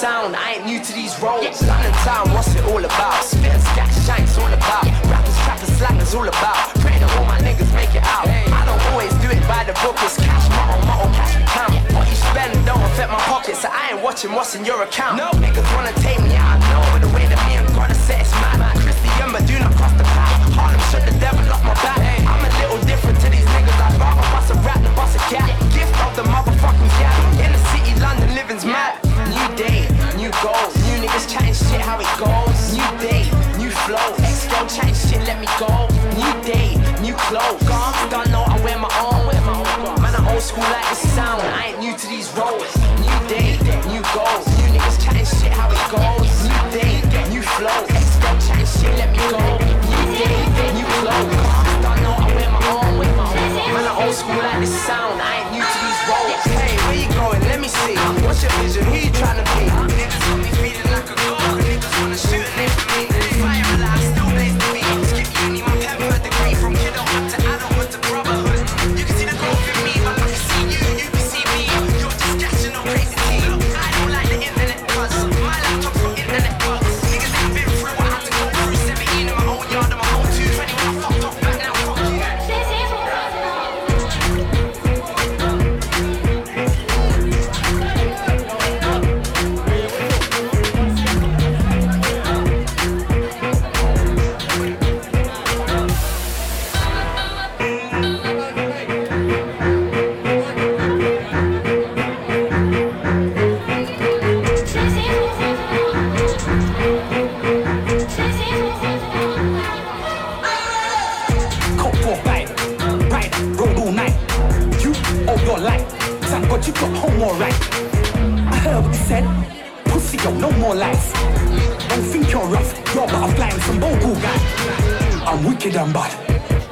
sound. I ain't new to these roads. London town, what's it all about? Spit and shanks all about. Rappers, trappers, slangers all about. Pray that all my niggas make it out. I don't always do it by the book. It's cash, motto, motto, cash we count. What you spend don't affect my pockets. So I ain't watching what's in your account. No niggas wanna take me out. No, but the way that me and God are set, it's mad. Christian, but do not cross the path. Harlem shut the devil off my back. Shit, how it goes. New day, new flow. Ex-girl chatting shit, let me go. New day, new clothes. Said. Pussy, yo, no more lies. Don't think you're rough. You're but I'm flying some vocal guy. I'm wicked and bad.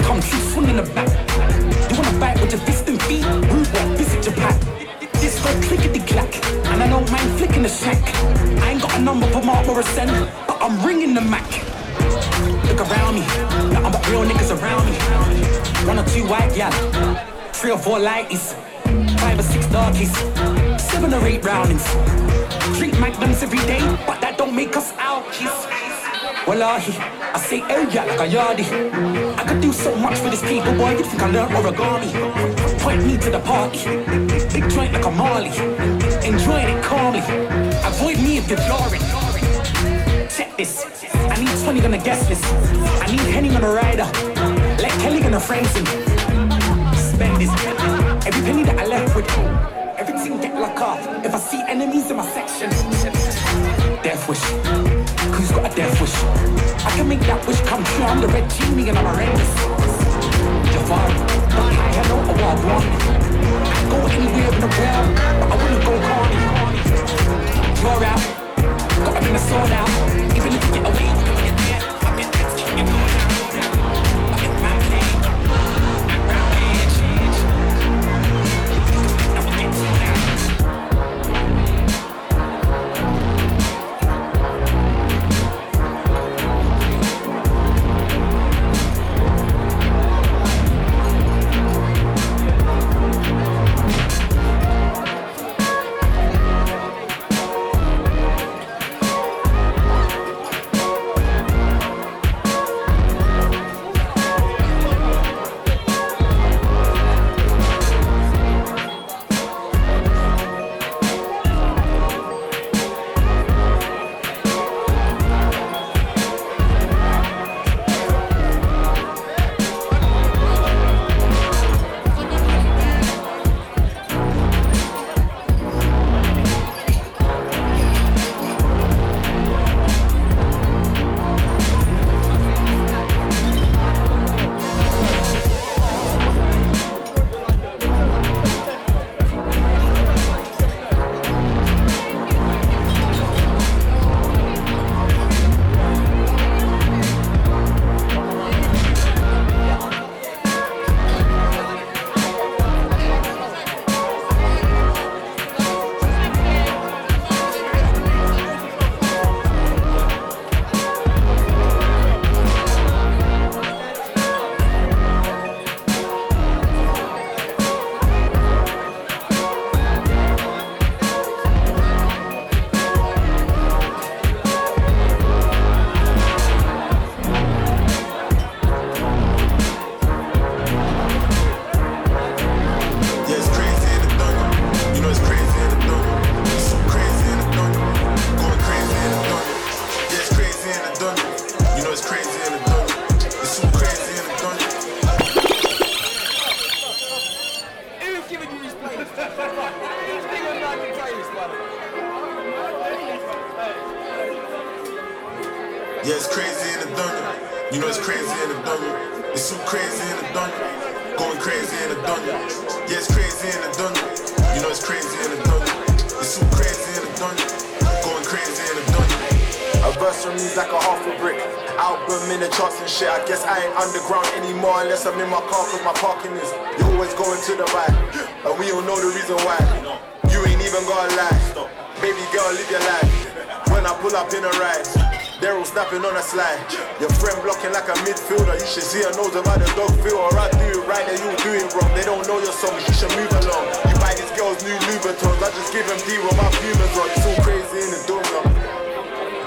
Come shoot swing in the back. You wanna fight with your fist and feet? Rude boy, visit pack. This go clickety clack, and I don't mind flicking the shank. I ain't got a number for Mark Morrison, but I'm ringing the Mac. Look around me, nothing but real niggas around me. One or two white gal, three or four lighties, five or six darkies, seven or eight roundings. Drink magnums every day, but that don't make us alkies. Wallahi, I say hey yeah like a yardie. I could do so much for this people, boy. You think I learned origami? Point me to the party, big joint like a Marley. Enjoying it calmly. Avoid me if you're jarring. Check this. I need 20 gonna guess this. I need Henny on a rider. Let Kelly gonna frames him. Spend I. Everything get locked off. If I see enemies in my section. Death wish. Who's got a death wish? I can make that wish come true. I'm the red genie and I'm. Jafar. I know a wild one. I go anywhere in the world, but I wouldn't go corny. You're out. Got the sword out. Even if you get away, I ain't underground anymore unless I'm in my car cause my parking is. You always going to the right. And we all know the reason why. You ain't even gotta lie. Baby girl, live your life. When I pull up in a ride. They're snapping on a slide. Your friend blocking like a midfielder. You should see her nose about the dog feel. Or I do it right, then you do it wrong. They don't know your songs, you should move along. You buy these girls new Louboutins. I just give them D with my fumers on. It's all crazy in the dome.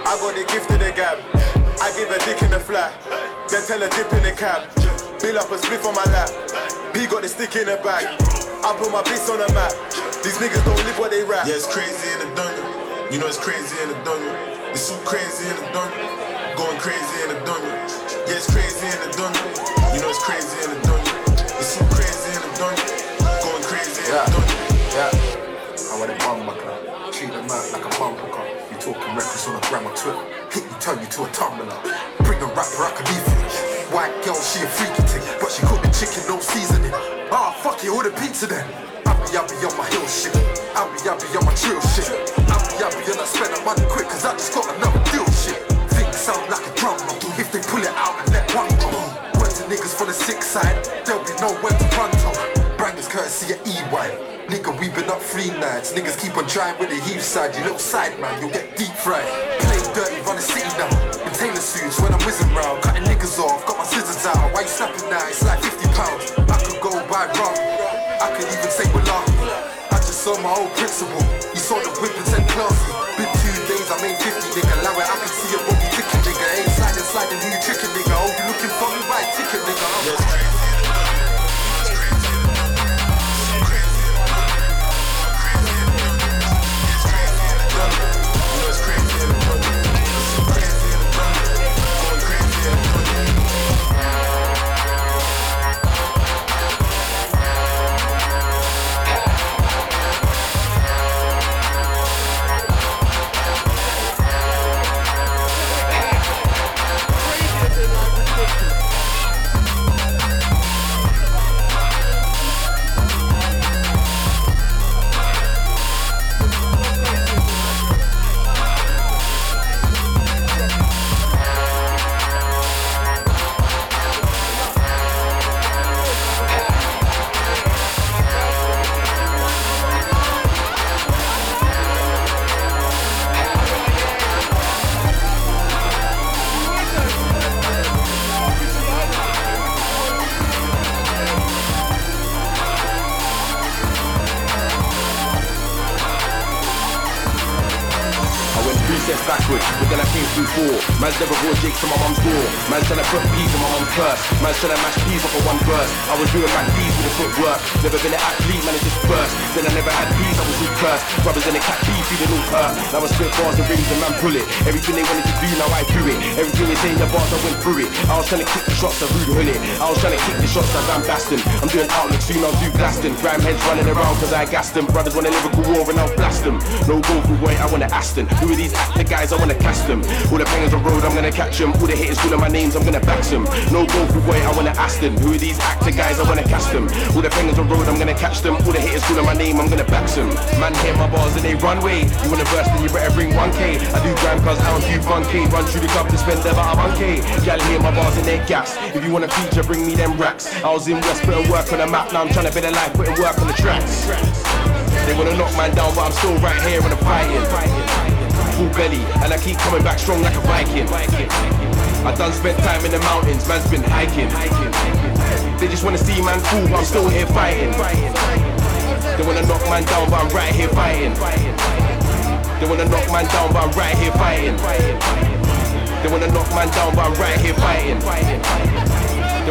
I got the gift of the gab. I give a dick in the flat. Then tell her dip in the cab. Bill up a spliff on my lap. P got the stick in the bag. I put my bits on the map. These niggas don't live what they rap. Yeah, it's crazy in the dungeon. You know it's crazy in the dungeon. It's so crazy in the dungeon. Going crazy in the dungeon. Yeah, it's crazy in the dungeon. You know it's crazy in the dungeon. It's so crazy a. Bring a rapper, I can leave you. White girl, she a freaky thing. But she cook the chicken, no seasoning. Ah, fuck it, order pizza then. I be, I be on my hill shit. I be, I be on my chill shit. I be, I be on I spend the money quick, cause I just got another deal shit. Things sound like a drum. If they pull it out and let one go. Went to niggas for the sick side, there'll be nowhere to run to. Brandon's courtesy of E-Wine. Nigga, we been up three nights. Niggas keep on trying with the heave side. You little side man, you'll get deep fried. Play dirty, run When I'm whizzing round. Cutting niggas off, got my scissors out. Why you snapping now? It's like 50 pounds. I could go buy rum. I could even say Bilal. I just saw my old principal. You saw the whip and said classy. Been two days, I made 50, nigga. Allow it, I can see a boogie ticking, nigga. Ain't sliding, sliding, who you tricking, nigga? Oh, you looking for me? Buy a ticket, nigga. Oh. I'm Yeah, crazy never brought jakes to my mum's door. Man's trying to put peas my mum's purse. Man's trying to mash peas off of one verse. I was doing Mac D's with the footwork. Never been an athlete, man, it just burst. Then I never had peas, I was all cursed. Brothers in the cat beef, feeling all hurt. Now I spit bars and rings and man pull it. Everything they wanted to do, now I do it. Everything they say in the bars, I went through it. I was trying to kick the shots, I rude hood it. I was trying to kick the shots, I ran Baston. I'm doing outlook soon, I'll do blasting. Grime heads running around cause I gassed them. Brothers want a lyrical war and I'll blast them. No go through way, I wanna Aston. Who are these actor guys? I wanna cast them. All the bangers on road, I'm gonna catch them. All the haters calling my names, I'm gonna back them. No go through way, I wanna Aston. Who are these actor guys? I wanna cast them. All the bangers on road, I'm gonna catch them. All the haters calling my name, I'm gonna back them. Man, hear my bars and they run way. You wanna verse, then you better bring 1k. I do grand cause I don't do 1k. Run through the club to spend about a 1k. Y'all hear my bars and they gas. If you wanna feature, bring me them racks. I was in West putting work on the map, now I'm trying to better life, putting work on the tracks. They wanna knock man down, but I'm still right here and I'm fighting. Full belly, and I keep coming back strong like a Viking. I done spent time in the mountains, man's been hiking. They just wanna see man cool, but I'm still here fighting. They wanna knock man down, but I'm right here fighting. They wanna knock man down, but I'm right here fighting. They wanna knock man down, but I'm right here fighting.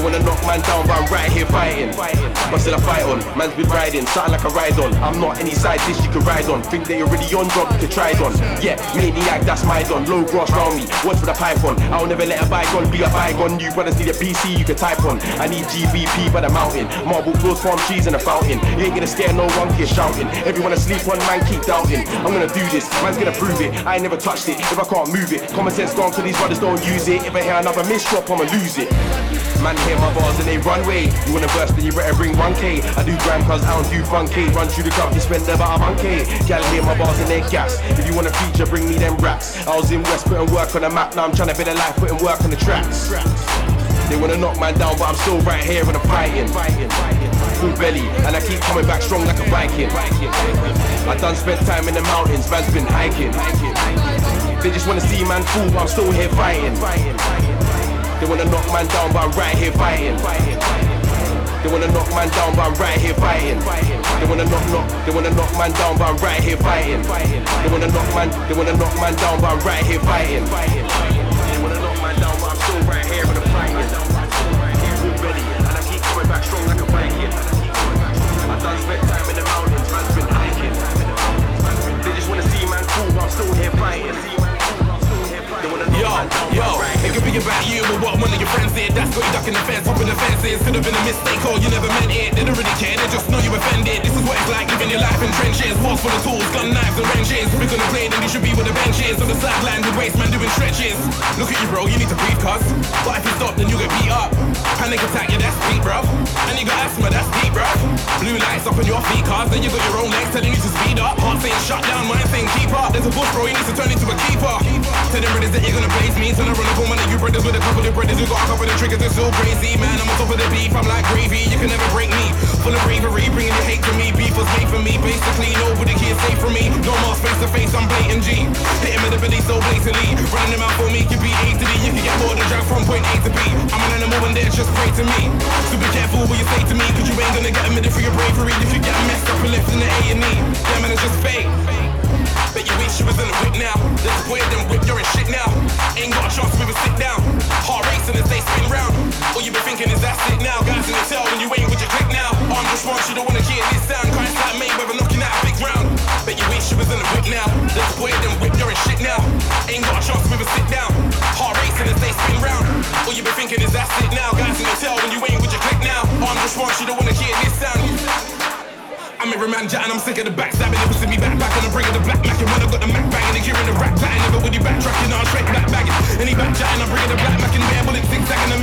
They wanna knock man down, but I'm right here fighting. But still I fight on. Man's been riding, something like a ride on. I'm not any side dish you can ride on. Think they already on job, you can try it on. Yeah, maniac, that's my don. Low grass round me, watch with the python. I'll never let a bygone be a bygone. You brothers need a PC you can type on. I need GVP by the mountain. Marble floors, farm trees and a fountain. You ain't gonna scare no one kid shouting. Everyone asleep, one man keep doubting. I'm gonna do this, man's gonna prove it. I ain't never touched it if I can't move it. Common sense gone, so these brothers don't use it. If I hear another miss drop, I'ma lose it. Man hear my bars and they run way. You wanna burst, then you better bring 1k. I do gram cause I don't do fun K. Run through the club to spend about a 1k. Gal hear my bars and they gas. If you wanna feature, bring me them raps. I was in West putting work on the map, now I'm trying to build a life putting work on the tracks. They wanna knock man down, but I'm still right here and I'm fighting. Full belly, and I keep coming back strong like a Viking. I done spent time in the mountains, man's been hiking. They just wanna see man fall, but I'm still here fighting. They wanna knock man down, but I'm right here fighting. They wanna knock man down, but I'm right here fighting. They wanna knock knock, they wanna knock man down, but I'm right here fighting. They wanna knock man, they wanna knock man down, but I'm right here fighting. They wanna knock man down, but I'm still right here and I'm fighting. Belly, and I keep coming back strong like a Viking. I done spent time in the mountains, man's been hiking. They just wanna see man cool, but I'm still here fighting. Be about you, but what one of your friends did, that's got you ducking the fence, hopping the fences. Could have been a mistake, or you never meant it. They don't really care, they just know you offended. This is what it's like living your life in trenches. Walls full of tools, gun knives and wrenches. We're gonna play, then you should be where the bench is. On the sideline with waste man doing stretches. Look at you, bro, you need to breathe, cuz. But if you stop, then you get beat up. Panic attack, yeah, that's deep, bruv. And you got asthma, that's deep, bruv. Blue lights up on your feet, cuz. Then you got your own legs telling you to speed up. Heart saying shut down, mind saying keep up. There's a bush, bro, you need to turn into a keeper. Tell them brothers that you're gonna blaze me. I run up on you brothers with a couple of who got a couple of triggers, they're so crazy. Man, I'm on top of the beef, I'm like gravy. You can never break me. Full of bravery, bringing the hate to me. Beef was made for me, basically. Nobody can safe from me. No more face to face, I'm blatant G. Hit in the belly so blatantly. Running them out for me, could be A to D. You can get more than drag from point A to B. I'm an animal and they're just prey to me. So be careful what you say to me, cause you ain't gonna get a minute for your bravery. If you get messed up and left in the A and E, yeah, man, it's just fake. You was in the whip now. Let's wear them whip, you're in shit now. Ain't got a chance to even sit down. Heart racing as they spin round. All you been thinking is that's it now. Guys in the tell when you ain't with your click now. I'm just wrong, you don't wanna hear this sound. Christ like Mayweather knocking out a big round. Bet you wish you was in the whip now. Let's wear them whip, you're in shit now. Ain't got a chance to even sit down. Heart racing as they spin round. All you been thinking is that's it now. Guys in the tell when you ain't with your click now. I'm just wrong, you don't wanna hear this sound. I'm every man jet and I'm sick of the backstabbing. Never see me back back and I'm bringing the black Mac. And when I got the Mac bang and they hearing the rap pattern, never with you backtracking, I'm straight back bagging. Any back chatting, I'm bringing the black Mac and bare bullets zigzagging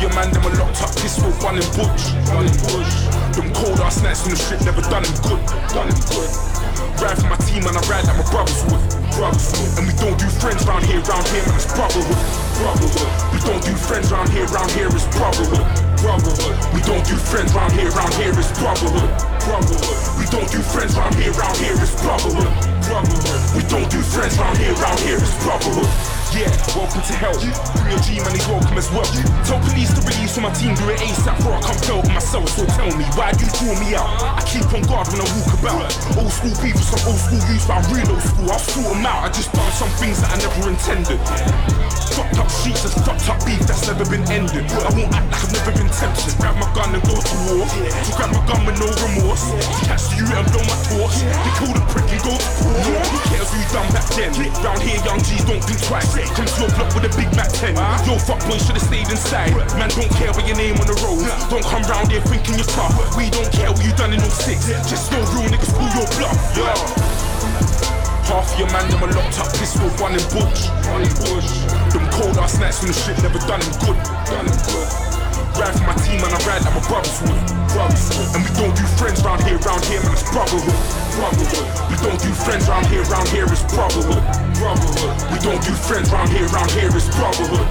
your man, them are locked up, pistol, one in bush, bush. Them cold ass nights on the strip, never done him good, done him good. Ride for my team and I ride like my brothers would, brothers would. And we don't do friends round here, round here, man, it's brotherhood, brotherhood. We don't do friends round here, round here, it's brotherhood, brotherhood. We don't do friends round here, round here, it's brotherhood, brotherhood. We don't do friends round here, round here, it's brotherhood, brotherhood. We don't do friends round here, round here, it's brotherhood. Yeah, welcome to hell. Your G man, he's welcome as well. Tell police to release for my team, do it ASAP before I come tell myself. So tell me, why do you throw me out? I keep on guard when I walk about. Old school people, some old school youths, but I'm real old school. I'll sort them out. I just done some things that I never intended. Fucked up streets and fucked up beef that's never been ended. I won't act like I've never been tempted. Grab my gun and go to war. To grab my gun with no remorse. To catch youth and blow my torch. They call the prick and go to war. Who cares you done back then. Round here, young G's don't think twice. Come to your block with a big Mac 10. Yo, fuck boy, should've stayed inside. Man, don't care about your name on the road. Don't come round here thinking you're tough. We don't care what you done in 06. Just no real niggas pull your bluff. Yeah. Half your man, them are locked up, with one in bush. One in bush. Them cold ass nights from the shit never done them good. Done them good. Ride for my team and I ride like my brothers would. Brothers would. And we don't do friends round here, round here, man, it's brotherhood. Brotherhood. We don't do friends round here, round here, it's friends round here, round here, brotherhood. Brotherhood.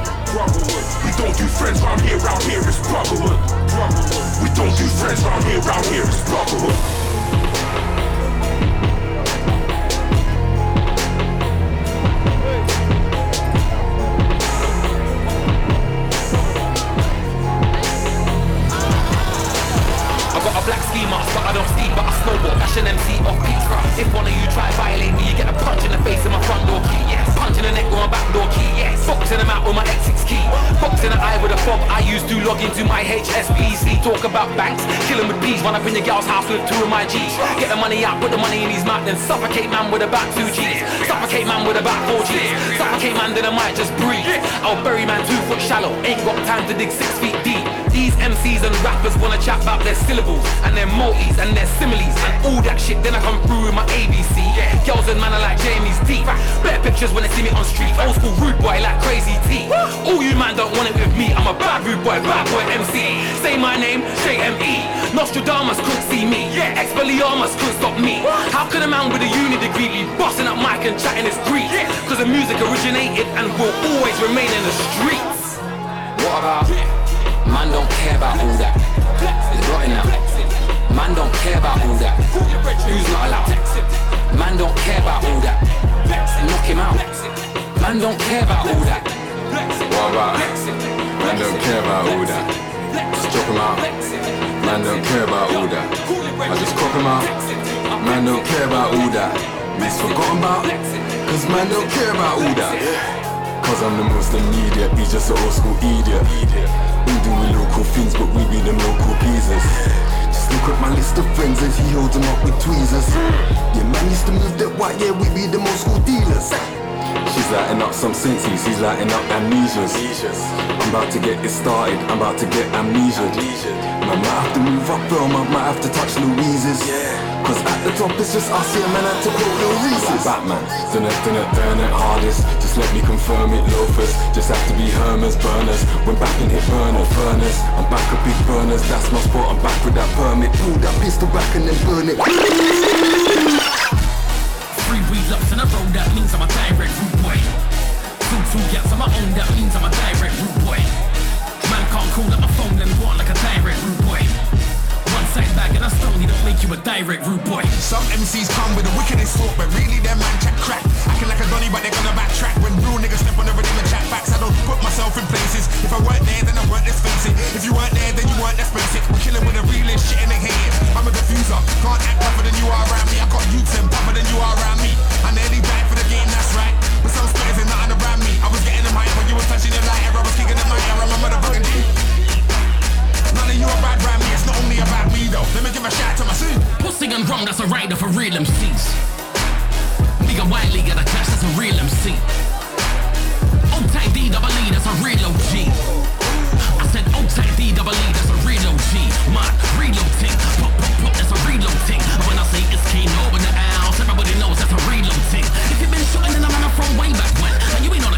In your gal's house with two of my G's. Get the money out, put the money in his mouth, then suffocate man with about two G's. Suffocate man with about four G's. Suffocate man, then I might just breathe. I'll bury man foot shallow. Ain't got time to dig six feet deep. These MCs and rappers wanna chat about their syllables and their multis and their similes and all that shit. Then I come through with my ABC. Yeah. Girls and man are like Jamie's deep. Better pictures when they see me on street. Old school rude boy like crazy T. All you man don't want it with me. I'm a bad rude boy, bad boy MC. Say my name, J-M-E. Nostradamus couldn't see me. Yeah. Expelliarmus couldn't stop me. How could a man with a uni degree be busting up mic and chatting his Greek? Cause the music originated and will always remain in the streets. What about? Man don't care about all that. It's rotting now. Man don't care about all that. Who's not allowed? Man don't care about all that. Knock him out. Man don't care about all that. What about? Man don't care about all that. Just drop him out. Man don't care about all that. I just crop him out. Man don't care about all that. He's forgotten about. Cause man don't care about all that. Cause I'm the most immediate, he's just an old school idiot. We do the local things, but we be them local geezers. Just look at my list of friends as he holds them up with tweezers. Yeah, man used to move that white, yeah, we be them old school dealers. She's lighting up some senses, he's lighting up amnesias. I'm about to get it started, I'm about to get amnesia. Man, might have to move up, bro, man, might have to touch Louise's. Cause at the top it's just us here, man, I had to quote Lil Reese's. Batman, done it, done it, done it hardest. Just let me confirm it, loafers. Just have to be Hermans, burners. When back in hit burner, furnace. I'm back at big burners, that's my spot, I'm back with that permit. Pull that pistol back and then burn it. Three relapse in a row, that means I'm a direct root boy. Two two gaps on my own, that means I'm a direct root boy. Man can't call up my make you a direct root boy. Some MCs come with a wickedest talk, but really them man chat crack. Acting like a donny, but they're gonna backtrack. When real niggas step on the and chat facts, I don't put myself in places. If I weren't there, then I weren't, face it. If you weren't there, then you weren't, face it. We're killing with the realest shit and they hate it. I'm a diffuser, can't act tougher than you are around me. I got youths and tougher than you are around me. I nearly died for the game, that's right. But some spitters ain't nothing around me. I was getting them high when you was touching the light. I was kicking them higher. I remember the fucking G. None of you are bad around me, it's not only about me though. Let me give a shout to my suit. Pussy and rum, that's a rider for real MCs. Bigger Wiley got a clash, that's a real MC. Old double E, that's a real OG. I said old double E, that's a real OG. Man, reload ting, that's a reload ting. When I say it's Kano in the house, everybody knows that's a reload ting. If you've been shooting in man from way back when, and you ain't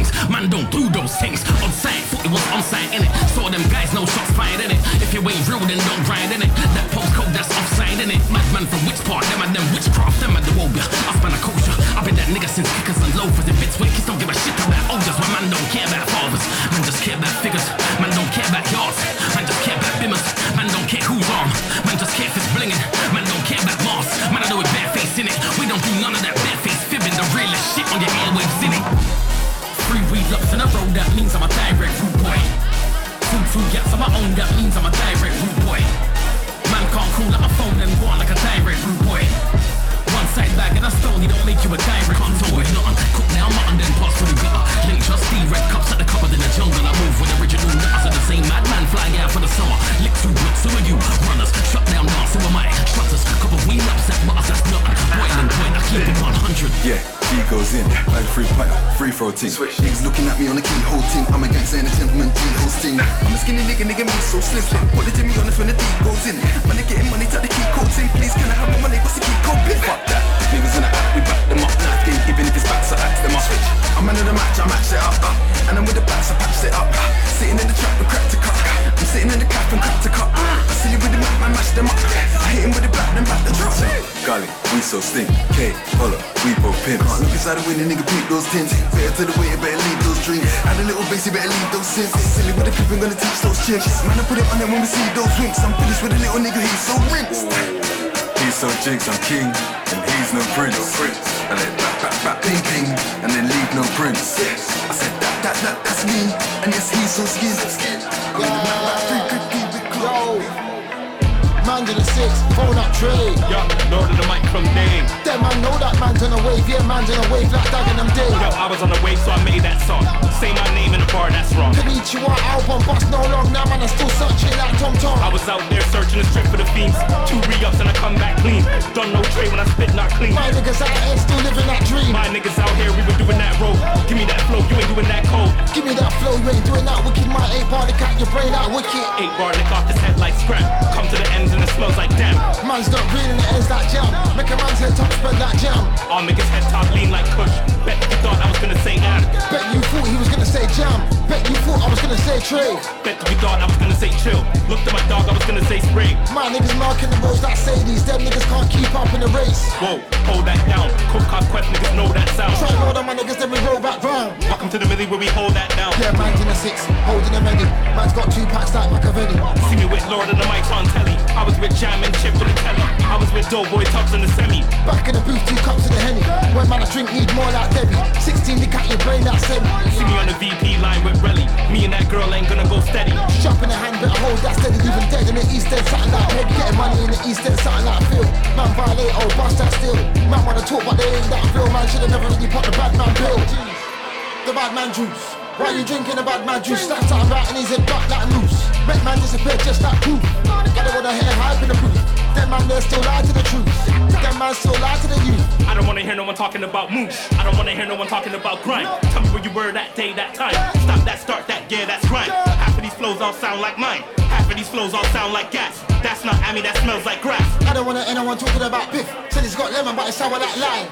things. Man, don't do those things. On site, foot it was on site in it. So them guys know shots fired in it. If you ain't real, then don't grind in it. That postcode that's offside in it. Madman from which part? Them and them witchcraft, them and the wobia. I span a kosher. I've been that nigga since kickers and loafers. If it's wicked, don't give a shit about elders. When man don't care about fathers. Man just care about figures. Man don't care about yards. Man just care about bimmers. Man don't care who's on. Man just care if it's blinging. Man don't care about Mars. Man I do it bareface in it. We don't do none of that bareface fibbing. The realest shit on your airwaves in it. Three weed locks in a row, that means I'm a direct root boy. Two two gaps on my own, that means I'm a direct root boy. Man can't call out my phone and walk like a direct root boy. One side bag and a stone, he don't make you a direct contour. It's not cook now, mutton, then pass through the gutter. Link trusty, red cups at the cupboard in the jungle. I move with original nutters and the same madman flying out for the summer. Lick through blocks, who are you? Runners, shut down dance, who am I? Shutters, couple weed ups, that mutters, that's nothing. Boiling yeah, G goes in, like free player, free throw team. Niggas looking at me on the keyhole team. I'm a gangster and a gentleman, G hosting. I'm a skinny nigga, nigga, me so slim. Put the Jimmy on us when the D goes in. Money getting money, tell the key code team. Please, can I have my money? What's the key code? Bitch, fuck that. Niggas in the act, we back them up. Knife game, even if it's back, so axe them up. I'm man of the match, I match it up. Uh, and I'm with the backs, I patch it up. Uh, sitting in the trap, we crack to cut. I'm sitting in the cap and crack to cut. I see you with the Mac, man, match them up. I hit him with the black, then back the drop. Golly, we so stink. K, holla, we both pimps. Can't look inside the window, nigga, peep those tints. Better to the way, better leave those dreams. Add a little bass, you better leave those sins. Silly with the people, gonna teach those chimps. Man, I put it on them when we see those winks. I'm finished with a little nigga, he's so rinsed. He's so jigs, I'm king, and he's no prince. I let back, back, back, ping, ping, and then leave no prince. I said that, that, that, that's me, and yes, he's so skin. I'm in the back, back, free, quick, keep. Man to the six, phone up trade. Yo, Lord of the mic from Dane. Them man know that man's on a wave, yeah, man's on a wave like dagging them day. Yo, I was on the wave, so I made that song. Say my name in the bar, that's wrong. Konnichiwa no long, now man, I'm still searching like Tom Tom. I was out there searching the strip for the fiends. Two re-ups and I come back clean. Done no trade when I spit not clean. My niggas out here still living that dream. My niggas out here, we were doing that road. Give me that flow, you ain't doing that cold. Give me that flow, you ain't doing that wicked. My eight bar, they cut your brain out wicked. Eight bar lick off his head like scrap. Come to the ends and it smells like damn. Man's not reading the ends like jam. Make a man's head top spread like jam. I'll make his head top lean like Kush. Bet you thought I was gonna say am. Bet you thought he was gonna say jam. Bet you thought I was gonna say trade. Bet you thought I was gonna say chill. Looked at my dog, I was gonna say spray. My niggas marking the roads like Sadies. Them niggas can't keep up in the race. Whoa, hold that down. Coke cop quest niggas know that sound. Try more than my niggas, then we roll back round. Welcome to the millie where we hold that down. Yeah, man's in a six, holding a many. Man's got two packs like Machiavelli. See me with Lord of the Mics on telly. I was with Jam and Chip in the telly. I was with Doughboy Tubbs in the semi. Back in the booth, two cups of the Henny. Man, I drink need more like Debbie. 16, they cut your brain that semi. See me on the VP line with Relly. Me and that girl ain't gonna go steady. Shop in the hand, but I hold that steady. Even dead in the East End, something like head. Getting money in the East End, something like Phil. Man, violate, oh, bust that still. Man, wanna talk, but they ain't that feel. Man, should've never really put the bad man bill. The bad man juice. Why you drinking bad man juice? Slap something right and he's in back like loose. Make man disappear just like poof. I don't wanna hype in the booth. Man, they still lie to the truth. Them man still lie to the youth. I don't wanna hear no one talking about moose. I don't wanna hear no one talking about grind. Tell me where you were that day, that time. Stop that, start that, yeah, that's right. Half of these flows all sound like mine. Half of these flows all sound like gas. That's not Amy, that smells like grass. I don't wanna anyone talking about Biff. Said he's got lemon, but it's sour like lime.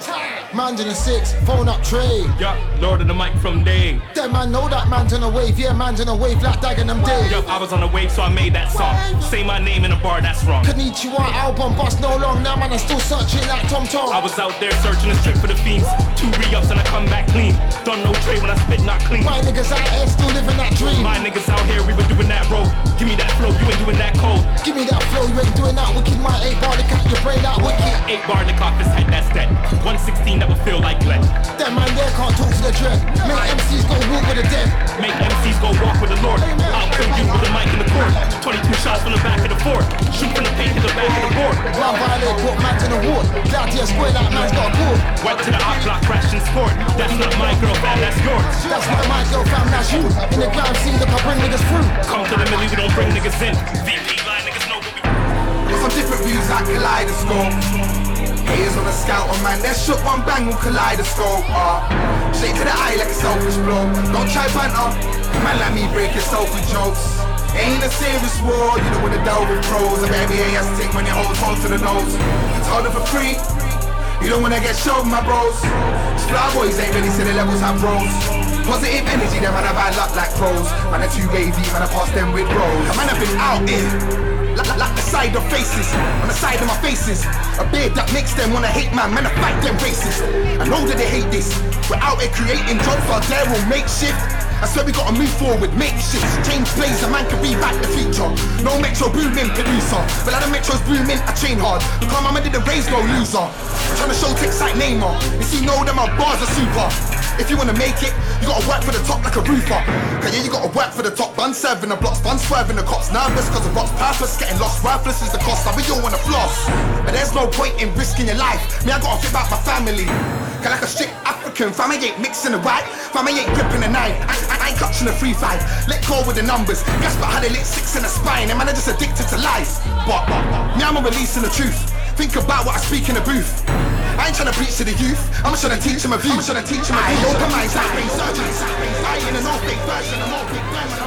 Man's in a six, phone up tray. Yo, Lord of the mic from day. Them man know that man's on a wave, yeah, man's on a wave like dagging them days. Yo, I was on the wave, so I made that song. Say my name in a bar, that's wrong. Konnichiwa album, bust no long, now man, I'm still searching like Tom Tom. I was out there searching the strip for the fiends. Two re-ups and I come back clean. Done no trade when I spit not clean. My niggas out here still living that dream. My niggas out here, we were doing that road. Give me that flow, you ain't doing that cold. Give me that flow, you ain't doing that wicked. My eight bar, they cut your brain out wicked. Eight bar lick off his head, that's dead. 116 that would feel like lead. That man there can't talk to the dread. Make MCs go walk with the dead. Make MCs go walk with the Lord. I'll kill you with a mic in the court. 22 shots from the back of the fort. Shoot from the paint to the back of the board. Man violate, put man to the ward. Down to your square like man's got a cord. Went to the art block, crashed and scored. That's not my girl, fam, that's yours. That's not my girl, fam, that's you. In the grime scene, look, I bring niggas through. Come to the millie, we don't bring niggas in. VP Some different views like kaleidoscope. Haters on the scout, oh man, that shook one bang with kaleidoscope. Uh, straight to the eye like a selfish blow. Don't try banter, man like me break yourself with jokes. Ain't a serious war, you don't wanna delve with pros. A baby ain't has to when you hold close to the nose. It's harder for free. You don't wanna get shown, my bros. Star boys ain't really see the levels have rose. Positive energy, them man have bad luck like pros. Man are too wavy, man I pass them with rolls. Man I've been out here. Like, like the side of faces, on the side of my faces. A beard that makes them wanna hate man, man I fight them racist. I know that they hate this. We're out here creating jobs for their own makeshift. I swear we gotta move forward, make shifts, change plays, a man can rewrite the future. No Metro Boomin producer, but like the metro's booming, I train hard. How my man didn't raise no loser. Trying to show ticks like Neymar, you see, know that my bars are super. If you wanna make it, you gotta work for the top like a roofer. Cause yeah, you gotta work for the top. Bun serving the blocks, bun swerving the cops. Nervous cause the rock's purpose. Getting lost, worthless is the cost. Like we all wanna floss. But there's no point in risking your life. Me, I gotta think about my family. Cause like a strict African, family ain't mixing the white. Family ain't gripping the nine. I, I, I ain't clutching the free five. Let go with the numbers. Guess but how they lit six in the spine. And man, are just addicted to lies. But me, I'm releasing the truth. Think about what I speak in the booth. I ain't trying to preach to the youth. I'm just trying to teach them a view. I'm trying to teach them a view. Open minds like brain surgeons. I in an old fake version. I'm all big man.